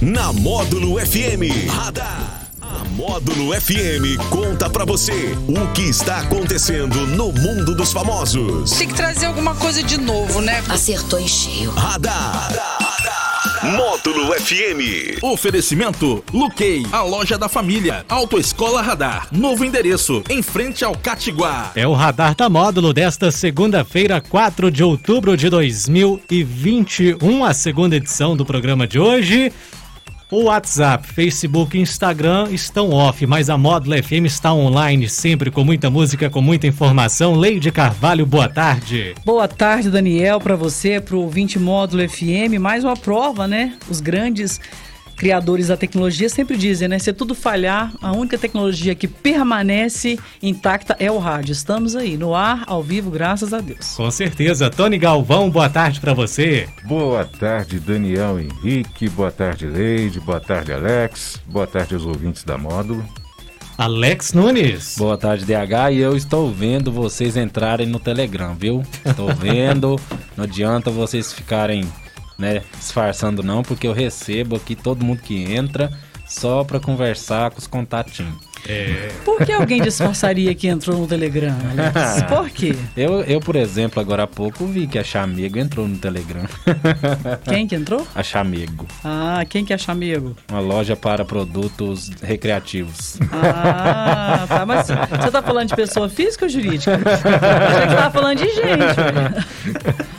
Na Módulo FM. Radar. A Módulo FM conta pra você o que está acontecendo no mundo dos famosos. Tem que trazer alguma coisa de novo, né? Acertou em cheio. Radar. Módulo FM. Oferecimento Luquei, a loja da família. Autoescola Radar. Novo endereço, em frente ao Catiguá. É o Radar da Módulo desta segunda-feira, 4 de outubro de 2021, a segunda edição do programa de hoje. O WhatsApp, Facebook e Instagram estão off, mas a Módulo FM está online sempre com muita música, com muita informação. Leide Carvalho, boa tarde. Boa tarde, Daniel, para você, para o ouvinte Módulo FM. Mais uma prova, né? Os grandes criadores da tecnologia sempre dizem, né? Se tudo falhar, a única tecnologia que permanece intacta é o rádio. Estamos aí, no ar, ao vivo, graças a Deus. Com certeza. Tony Galvão, boa tarde para você. Boa tarde, Daniel Henrique. Boa tarde, Leide. Boa tarde, Alex. Boa tarde aos ouvintes da Módulo. Alex Nunes. Boa tarde, DH. E eu estou vendo vocês entrarem no Telegram, viu? Estou vendo. Não adianta vocês ficarem né, disfarçando não, porque eu recebo aqui todo mundo que entra só para conversar com os contatinhos. É. Por que alguém disfarçaria que entrou no Telegram, Alex? Por quê? Eu, eu, por exemplo, agora há pouco vi que a Chamego entrou no Telegram. Quem que entrou? A Chamego. Ah, quem que é a Chamego? Uma loja para produtos recreativos. Ah, tá. Mas você tá falando de pessoa física ou jurídica? Achei que tava falando de gente.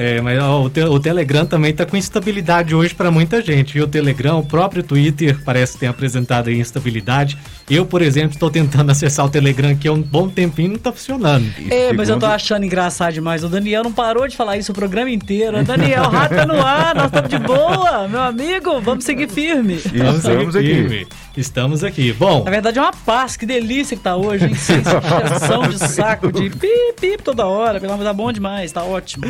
É, mas ó, o, te, o, Telegram também está com instabilidade hoje para muita gente. E o Telegram, o próprio Twitter parece ter apresentado aí instabilidade. Eu, por exemplo, estou tentando acessar o Telegram aqui há um bom tempinho e não está funcionando. É, mas eu tô achando engraçado demais. O Daniel não parou de falar isso o programa inteiro. Daniel, rato tá no ar, nós estamos de boa, meu amigo. Vamos seguir firme. Vamos seguir firme. Estamos aqui. Bom. Na verdade é uma paz, que delícia que tá hoje, hein? Sensação de saco, de pip, pip toda hora. Pelo amor tá bom demais, tá ótimo.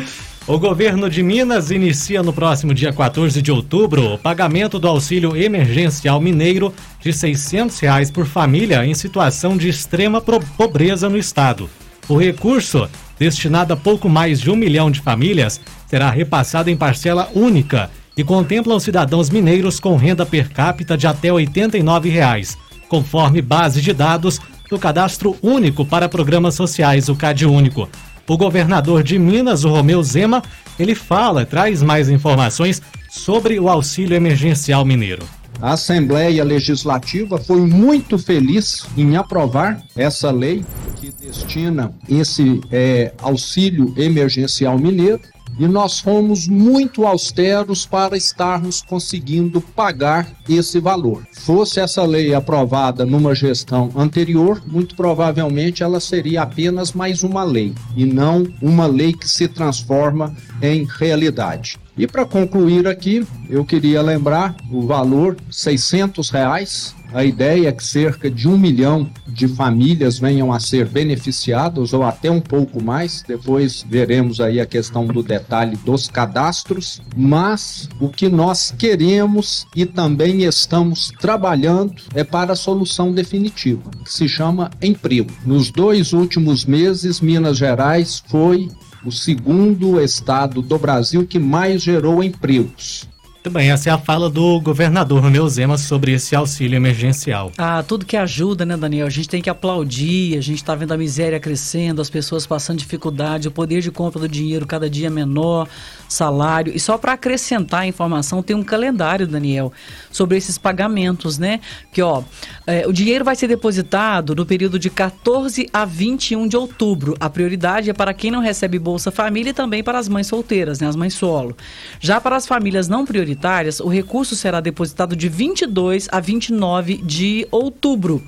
O governo de Minas inicia no próximo dia 14 de outubro o pagamento do auxílio emergencial mineiro de 600 reais por família em situação de extrema pobreza no estado. O recurso, destinado a pouco mais de um milhão de famílias, será repassado em parcela única e contempla os cidadãos mineiros com renda per capita de até 89 reais, conforme base de dados do Cadastro Único para Programas Sociais, o CAD Único. O governador de Minas, o Romeu Zema, ele fala, traz mais informações sobre o auxílio emergencial mineiro. A Assembleia Legislativa foi muito feliz em aprovar essa lei que destina esse é, auxílio emergencial mineiro e nós fomos muito austeros para estarmos conseguindo pagar esse valor. Fosse essa lei aprovada numa gestão anterior, muito provavelmente ela seria apenas mais uma lei e não uma lei que se transforma em realidade. E para concluir aqui, eu queria lembrar o valor 600 reais a ideia é que cerca de um milhão de famílias venham a ser beneficiadas, ou até um pouco mais. Depois veremos aí a questão do detalhe dos cadastros. Mas o que nós queremos e também estamos trabalhando é para a solução definitiva, que se chama emprego. Nos dois últimos meses, Minas Gerais foi o segundo estado do Brasil que mais gerou empregos. Bem, essa é a fala do governador Romeu Zema sobre esse auxílio emergencial. Ah, tudo que ajuda, né, Daniel? A gente tem que aplaudir, a gente está vendo a miséria crescendo, as pessoas passando dificuldade, o poder de compra do dinheiro cada dia menor, salário. E só para acrescentar a informação, tem um calendário, Daniel, sobre esses pagamentos, né? Que, ó, é, o dinheiro vai ser depositado no período de 14 a 21 de outubro. A prioridade é para quem não recebe Bolsa Família e também para as mães solteiras, né, as mães solo. Já para as famílias não prioritárias, prioritárias, o recurso será depositado de 22 a 29 de outubro.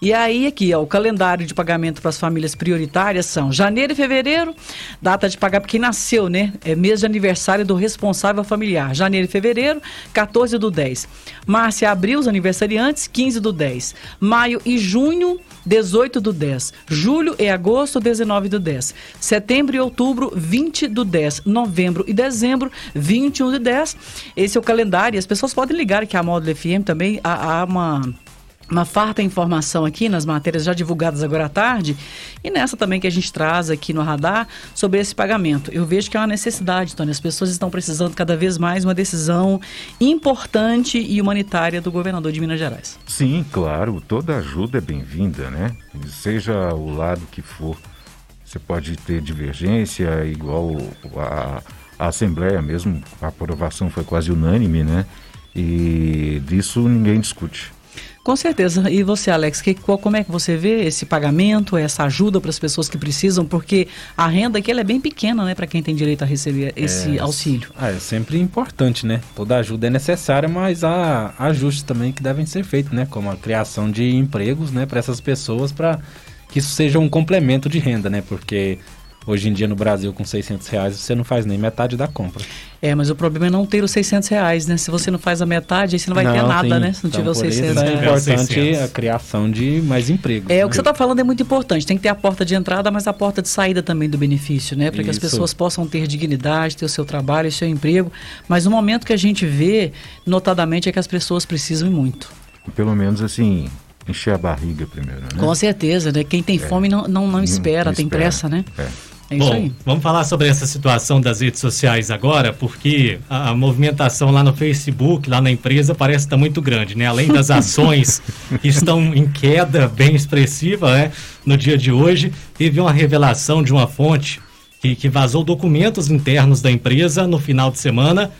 E aí aqui, ó, o calendário de pagamento para as famílias prioritárias são janeiro e fevereiro, data de pagar porque nasceu, né? É mês de aniversário do responsável familiar. Janeiro e fevereiro, 14 do 10. Março e abril, os aniversariantes, 15 do 10. Maio e junho, 18 do 10. Julho e agosto, 19 do 10. Setembro e outubro, 20 do 10. Novembro e dezembro, 21 do 10. Esse é o calendário. As pessoas podem ligar que a Módulo FM também há, há uma uma farta informação aqui nas matérias já divulgadas agora à tarde e nessa também que a gente traz aqui no radar sobre esse pagamento. Eu vejo que é uma necessidade, Tony. As pessoas estão precisando cada vez mais uma decisão importante e humanitária do governador de Minas Gerais. Sim, claro, toda ajuda é bem-vinda, né? Seja o lado que for. Você pode ter divergência, igual a, a Assembleia mesmo, a aprovação foi quase unânime, né? E disso ninguém discute. Com certeza. E você, Alex, que, como é que você vê esse pagamento, essa ajuda para as pessoas que precisam? Porque a renda aqui ela é bem pequena, né, para quem tem direito a receber esse é, auxílio. Ah, é sempre importante, né? Toda ajuda é necessária, mas há ajustes também que devem ser feitos, né? Como a criação de empregos, né, para essas pessoas, para que isso seja um complemento de renda, né? Porque Hoje em dia no Brasil, com 600 reais, você não faz nem metade da compra. É, mas o problema é não ter os 600 reais, né? Se você não faz a metade, aí você não vai não, ter nada, sim. né? Se não então, tiver os 600 reais. É importante a criação de mais empregos. É, né? o que você está falando é muito importante. Tem que ter a porta de entrada, mas a porta de saída também do benefício, né? Para que as pessoas possam ter dignidade, ter o seu trabalho, o seu emprego. Mas o momento que a gente vê, notadamente, é que as pessoas precisam muito. Pelo menos assim, encher a barriga primeiro, né? Com certeza, né? Quem tem é. fome não, não, não espera, não tem espera. pressa, né? É. É Bom, aí. vamos falar sobre essa situação das redes sociais agora, porque a, a, movimentação lá no Facebook, lá na empresa, parece estar tá muito grande, né? Além das ações que estão em queda bem expressiva, né? No dia de hoje, teve uma revelação de uma fonte que, que vazou documentos internos da empresa no final de semana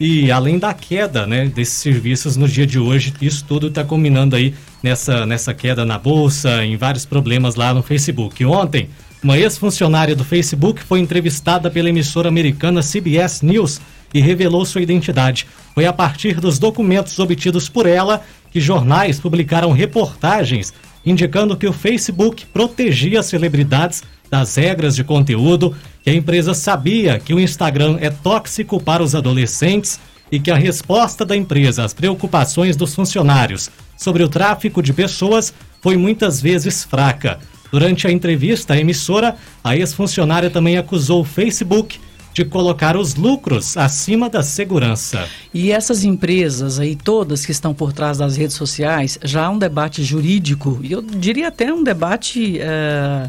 e além da queda, né, desses serviços no dia de hoje, isso tudo está combinando aí nessa, nessa queda na bolsa, em vários problemas lá no Facebook. Ontem, uma ex-funcionária do Facebook foi entrevistada pela emissora americana CBS News e revelou sua identidade. Foi a partir dos documentos obtidos por ela que jornais publicaram reportagens indicando que o Facebook protegia celebridades das regras de conteúdo, que a empresa sabia que o Instagram é tóxico para os adolescentes e que a resposta da empresa às preocupações dos funcionários sobre o tráfico de pessoas foi muitas vezes fraca. Durante a entrevista à emissora, a ex-funcionária também acusou o Facebook de colocar os lucros acima da segurança. E essas empresas aí, todas que estão por trás das redes sociais, já há um debate jurídico, e eu diria até um debate é,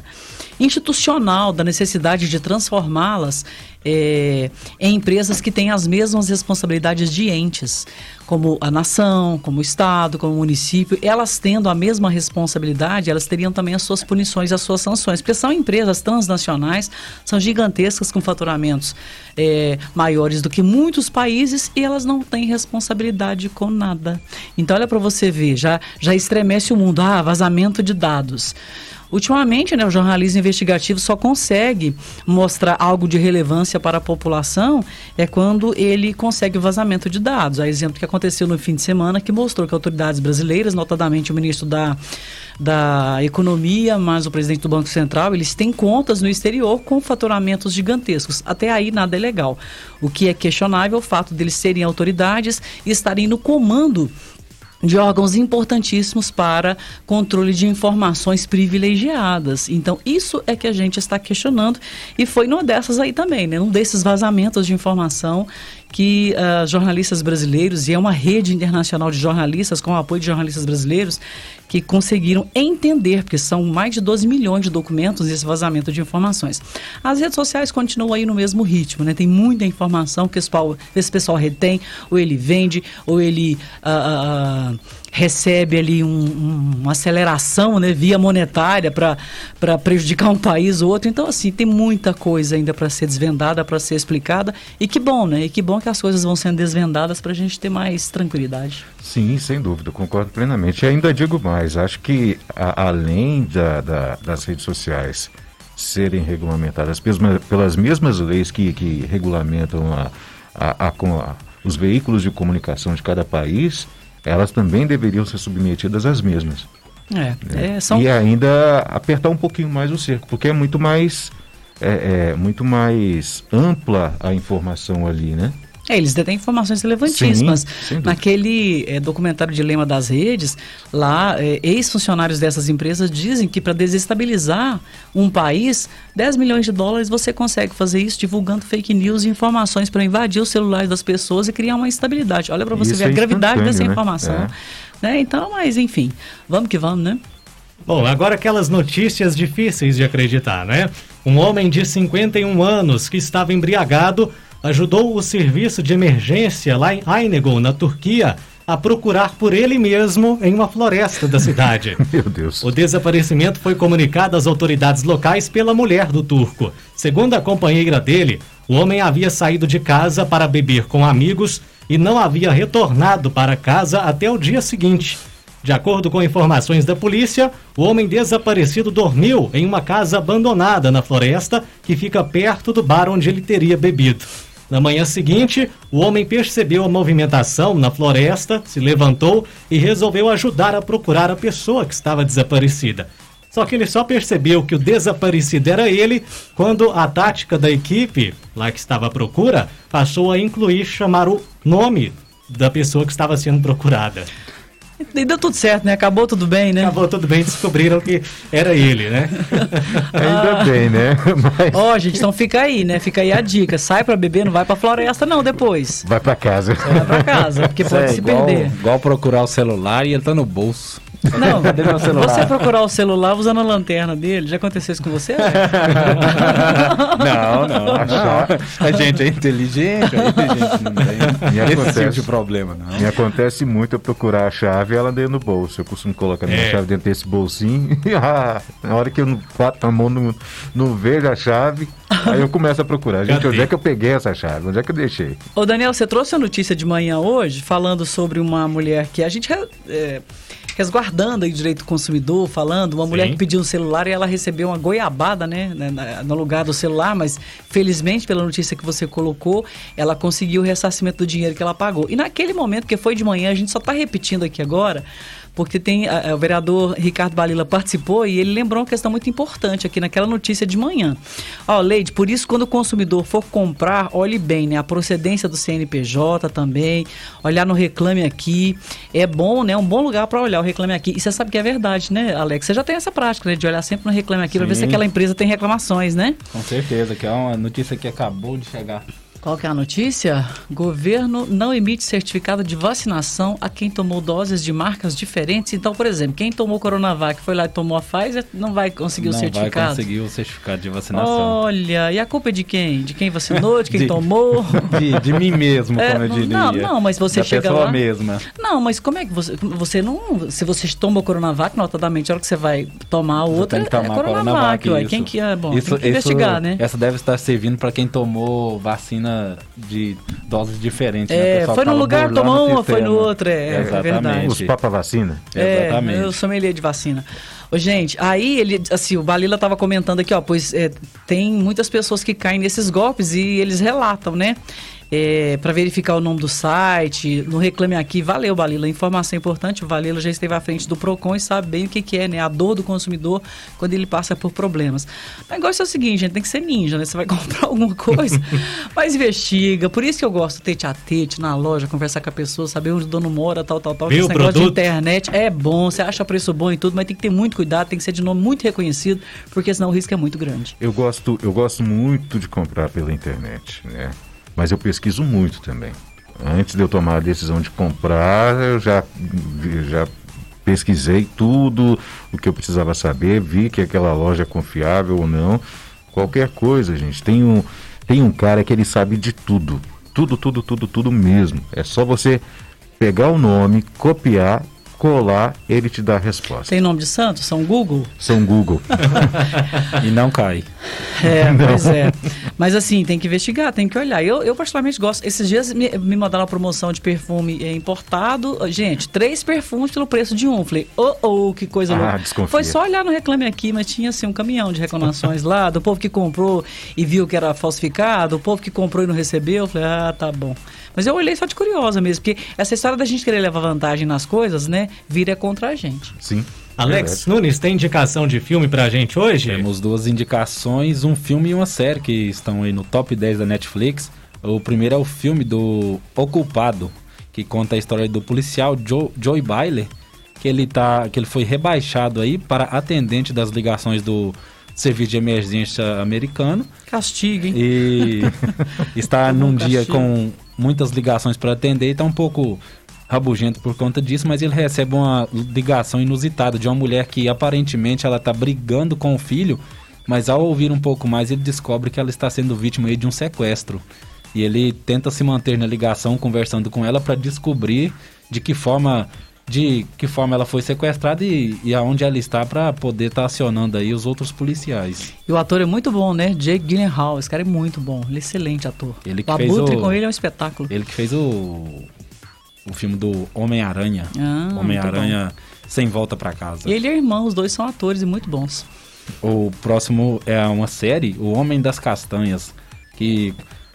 institucional da necessidade de transformá-las é, em empresas que têm as mesmas responsabilidades de entes, como a nação, como o Estado, como o município, elas tendo a mesma responsabilidade, elas teriam também as suas punições, as suas sanções, porque são empresas transnacionais, são gigantescas com faturamentos é, maiores do que muitos países e elas não têm responsabilidade com nada. Então, olha para você ver, já, já estremece o mundo, ah, vazamento de dados. Ultimamente, né, o jornalismo investigativo só consegue mostrar algo de relevância para a população é quando ele consegue o vazamento de dados. A exemplo que aconteceu no fim de semana que mostrou que autoridades brasileiras, notadamente o ministro da da economia, mas o presidente do Banco Central, eles têm contas no exterior com faturamentos gigantescos. Até aí nada é legal. O que é questionável é o fato deles serem autoridades e estarem no comando de órgãos importantíssimos para controle de informações privilegiadas. Então, isso é que a gente está questionando e foi numa dessas aí também, né? Um desses vazamentos de informação que uh, jornalistas brasileiros, e é uma rede internacional de jornalistas, com o apoio de jornalistas brasileiros, que conseguiram entender, porque são mais de 12 milhões de documentos nesse vazamento de informações. As redes sociais continuam aí no mesmo ritmo, né? Tem muita informação que esse pessoal, esse pessoal retém, ou ele vende, ou ele. Uh, uh, recebe ali um, um, uma aceleração né, via monetária para prejudicar um país ou outro. Então, assim, tem muita coisa ainda para ser desvendada, para ser explicada. E que bom, né? E que bom que as coisas vão sendo desvendadas para a gente ter mais tranquilidade. Sim, sem dúvida, concordo plenamente. E ainda digo mais, acho que a, além da, da, das redes sociais serem regulamentadas pelas, pelas mesmas leis que, que regulamentam a, a, a, os veículos de comunicação de cada país, elas também deveriam ser submetidas às mesmas. É, né? é, são... E ainda apertar um pouquinho mais o cerco, porque é muito mais, é, é muito mais ampla a informação ali, né? É, eles detêm informações relevantíssimas. Sim, Naquele é, documentário Dilema das Redes, lá, é, ex-funcionários dessas empresas dizem que para desestabilizar um país, 10 milhões de dólares você consegue fazer isso divulgando fake news e informações para invadir os celulares das pessoas e criar uma instabilidade. Olha para você isso ver a é gravidade dessa né? informação. É Né? Então, mas enfim, vamos que vamos, né? Bom, agora aquelas notícias difíceis de acreditar, né? Um homem de 51 anos que estava embriagado ajudou o serviço de emergência lá em Ainegon, na Turquia, a procurar por ele mesmo em uma floresta da cidade. Meu Deus. O desaparecimento foi comunicado às autoridades locais pela mulher do turco. Segundo a companheira dele, o homem havia saído de casa para beber com amigos e não havia retornado para casa até o dia seguinte. De acordo com informações da polícia, o homem desaparecido dormiu em uma casa abandonada na floresta que fica perto do bar onde ele teria bebido. Na manhã seguinte, o homem percebeu a movimentação na floresta, se levantou e resolveu ajudar a procurar a pessoa que estava desaparecida. Só que ele só percebeu que o desaparecido era ele quando a tática da equipe, lá que estava à procura, passou a incluir chamar o nome da pessoa que estava sendo procurada. E deu tudo certo, né? Acabou tudo bem, né? Acabou tudo bem, descobriram que era ele, né? Ainda bem, né? Mas Ó, gente, então fica aí, né? Fica aí a dica. Sai pra beber, não vai pra floresta não depois. vai pra casa. Vai pra casa, porque Isso pode é se igual, perder. igual procurar o celular e ele tá no bolso. Não, Cadê meu celular? você procurar o celular usando a lanterna dele, já aconteceu isso com você? Alex? Não, não. não. A gente é inteligente, é inteligente, não tem Me esse acontece. tipo de problema, não. Me acontece muito eu procurar a chave e ela dentro no bolso. Eu costumo colocar minha É. chave dentro desse bolsinho. E, ah, na hora que eu não bato a mão, não, não vejo a chave, aí eu começo a procurar. Gente, Cadê? onde é que eu peguei essa chave? Onde é que eu deixei? Ô Daniel, você trouxe a notícia de manhã hoje falando sobre uma mulher que a gente é, resguardando aí o direito do consumidor, falando, uma mulher Sim. que pediu um celular e ela recebeu uma goiabada, né, né, no lugar do celular, mas felizmente pela notícia que você colocou, ela conseguiu o ressarcimento do dinheiro que ela pagou. E naquele momento, que foi de manhã, a gente só tá repetindo aqui agora, porque tem a- o vereador Ricardo Balila participou e ele lembrou uma questão muito importante aqui naquela notícia de manhã. Ó, Leide, por isso quando o consumidor for comprar, olhe bem, né, a procedência do CNPJ também, olhar no Reclame Aqui, é bom, né, um bom lugar para olhar o Reclame Aqui. E você sabe que é verdade, né, Alex? Você já tem essa prática, né, de olhar sempre no Reclame Aqui para ver se aquela empresa tem reclamações, né? Com certeza, que é uma notícia que acabou de chegar. Qual que é a notícia? Governo não emite certificado de vacinação a quem tomou doses de marcas diferentes. Então, por exemplo, quem tomou Coronavac foi lá e tomou a Pfizer, não vai conseguir o não vai certificado. conseguir o certificado de vacinação. Olha, e a culpa é de quem? De quem vacinou, de quem De- tomou? De, de mim mesmo, É, como eu não, diria. não, não, mas você da chega pessoa lá- mesma. Não, mas como é que você. Você não. Se você toma o Coronavac, notadamente, a hora que você vai tomar outra, tem que tomar é Coronavac, ué. isso. Quem que é? Bom, Isso- tem que isso- investigar, né? Essa deve estar servindo para quem tomou vacina de doses diferentes. né? É, pessoal foi num lugar, tomou uma, foi no outro, é, é Exatamente. verdade. Os Papa Vacina? É, Exatamente. eu sommelier de vacina. Ô, gente, aí ele, assim, o Balila tava comentando aqui, ó, pois é, tem muitas pessoas que caem nesses golpes e eles relatam, né? É, para verificar o nome do site, no Reclame Aqui, valeu, Balila. Informação importante, o Balila já esteve à frente do PROCON e sabe bem o que, que é, né? A dor do consumidor quando ele passa por problemas. O negócio é o seguinte, gente, tem que ser ninja, né? Você vai comprar alguma coisa, mas investiga. Por isso que eu gosto tete a tete na loja, conversar com a pessoa, saber onde o dono mora, tal, tal, tal. Esse negócio de produto. internet é bom, você acha preço bom e tudo, mas tem que ter muito cuidado, tem que ser de nome muito reconhecido, porque senão o risco é muito grande. Eu gosto, eu gosto muito de comprar pela internet, né? Mas eu pesquiso muito também. Antes de eu tomar a decisão de comprar, eu já, já pesquisei tudo o que eu precisava saber, vi que aquela loja é confiável ou não. Qualquer coisa, gente. Tem um, tem um cara que ele sabe de tudo. Tudo, tudo, tudo, tudo mesmo. É só você pegar o nome, copiar, colar, ele te dá a resposta. Tem nome de santo? São Google? São Google. E não cai. É, pois é. Mas assim, tem que investigar, tem que olhar. Eu, eu particularmente gosto. Esses dias me, me mandaram uma promoção de perfume é, importado. Gente, três perfumes pelo preço de um. Falei, oh, oh, que coisa Ah, louca. desconfia. Foi só olhar no Reclame Aqui, mas tinha assim um caminhão de reclamações lá, do povo que comprou e viu que era falsificado, o povo que comprou e não recebeu. Eu Falei, ah, tá bom. Mas eu olhei só de curiosa mesmo, porque essa história da gente querer levar vantagem nas coisas, né, vira contra a gente. Sim. Alex Nunes, tem indicação de filme pra gente hoje? Temos duas indicações, um filme e uma série que estão aí no top 10 da Netflix. O primeiro é o filme do O Culpado, que conta a história do policial Joe, Joey Byler, que ele, tá, que ele foi rebaixado aí para atendente das ligações do Serviço de Emergência americano Castigo, hein? e está num um dia castigo. com muitas ligações para atender e está um pouco rabugento por conta disso, mas ele recebe uma ligação inusitada de uma mulher que aparentemente ela tá brigando com o filho, mas ao ouvir um pouco mais ele descobre que ela está sendo vítima de um sequestro. E ele tenta se manter na ligação conversando com ela para descobrir de que forma de que forma ela foi sequestrada e, e aonde ela está para poder estar tá acionando aí os outros policiais. E o ator é muito bom, né? Jake Gyllenhaal, esse cara é muito bom, ele é excelente ator. Ele que o fez Abutre o, com ele é um espetáculo. Ele que fez o o filme do Homem-Aranha. Ah, Homem-Aranha sem volta para casa. E ele é irmão, os dois são atores e muito bons. O próximo é uma série, O Homem das Castanhas, que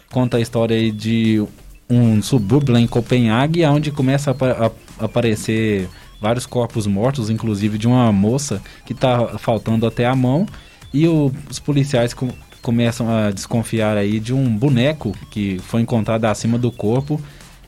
conta a história aí de um subúrbio lá em Copenhague, onde começa a, a aparecer vários corpos mortos, inclusive de uma moça que está faltando até a mão. E o, os policiais com, começam a desconfiar aí de um boneco que foi encontrado acima do corpo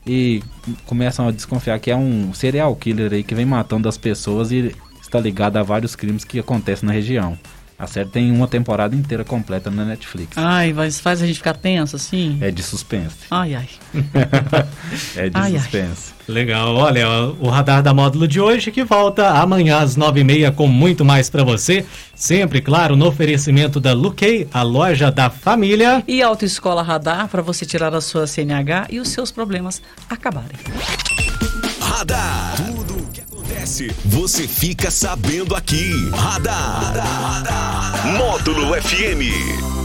e começam a desconfiar que é um serial killer aí que vem matando as pessoas e está ligado a vários crimes que acontecem na região. A série tem uma temporada inteira completa na Netflix. Ai, mas faz a gente ficar tenso assim? É de suspense. Ai, ai. é de ai, suspense. Ai. Legal, olha, o radar da módulo de hoje que volta amanhã às nove e meia com muito mais para você. Sempre, claro, no oferecimento da Luquei, a loja da família. E Autoescola Radar para você tirar a sua CNH e os seus problemas acabarem. Radar. Acontece, você fica sabendo aqui. Radar. Módulo FM.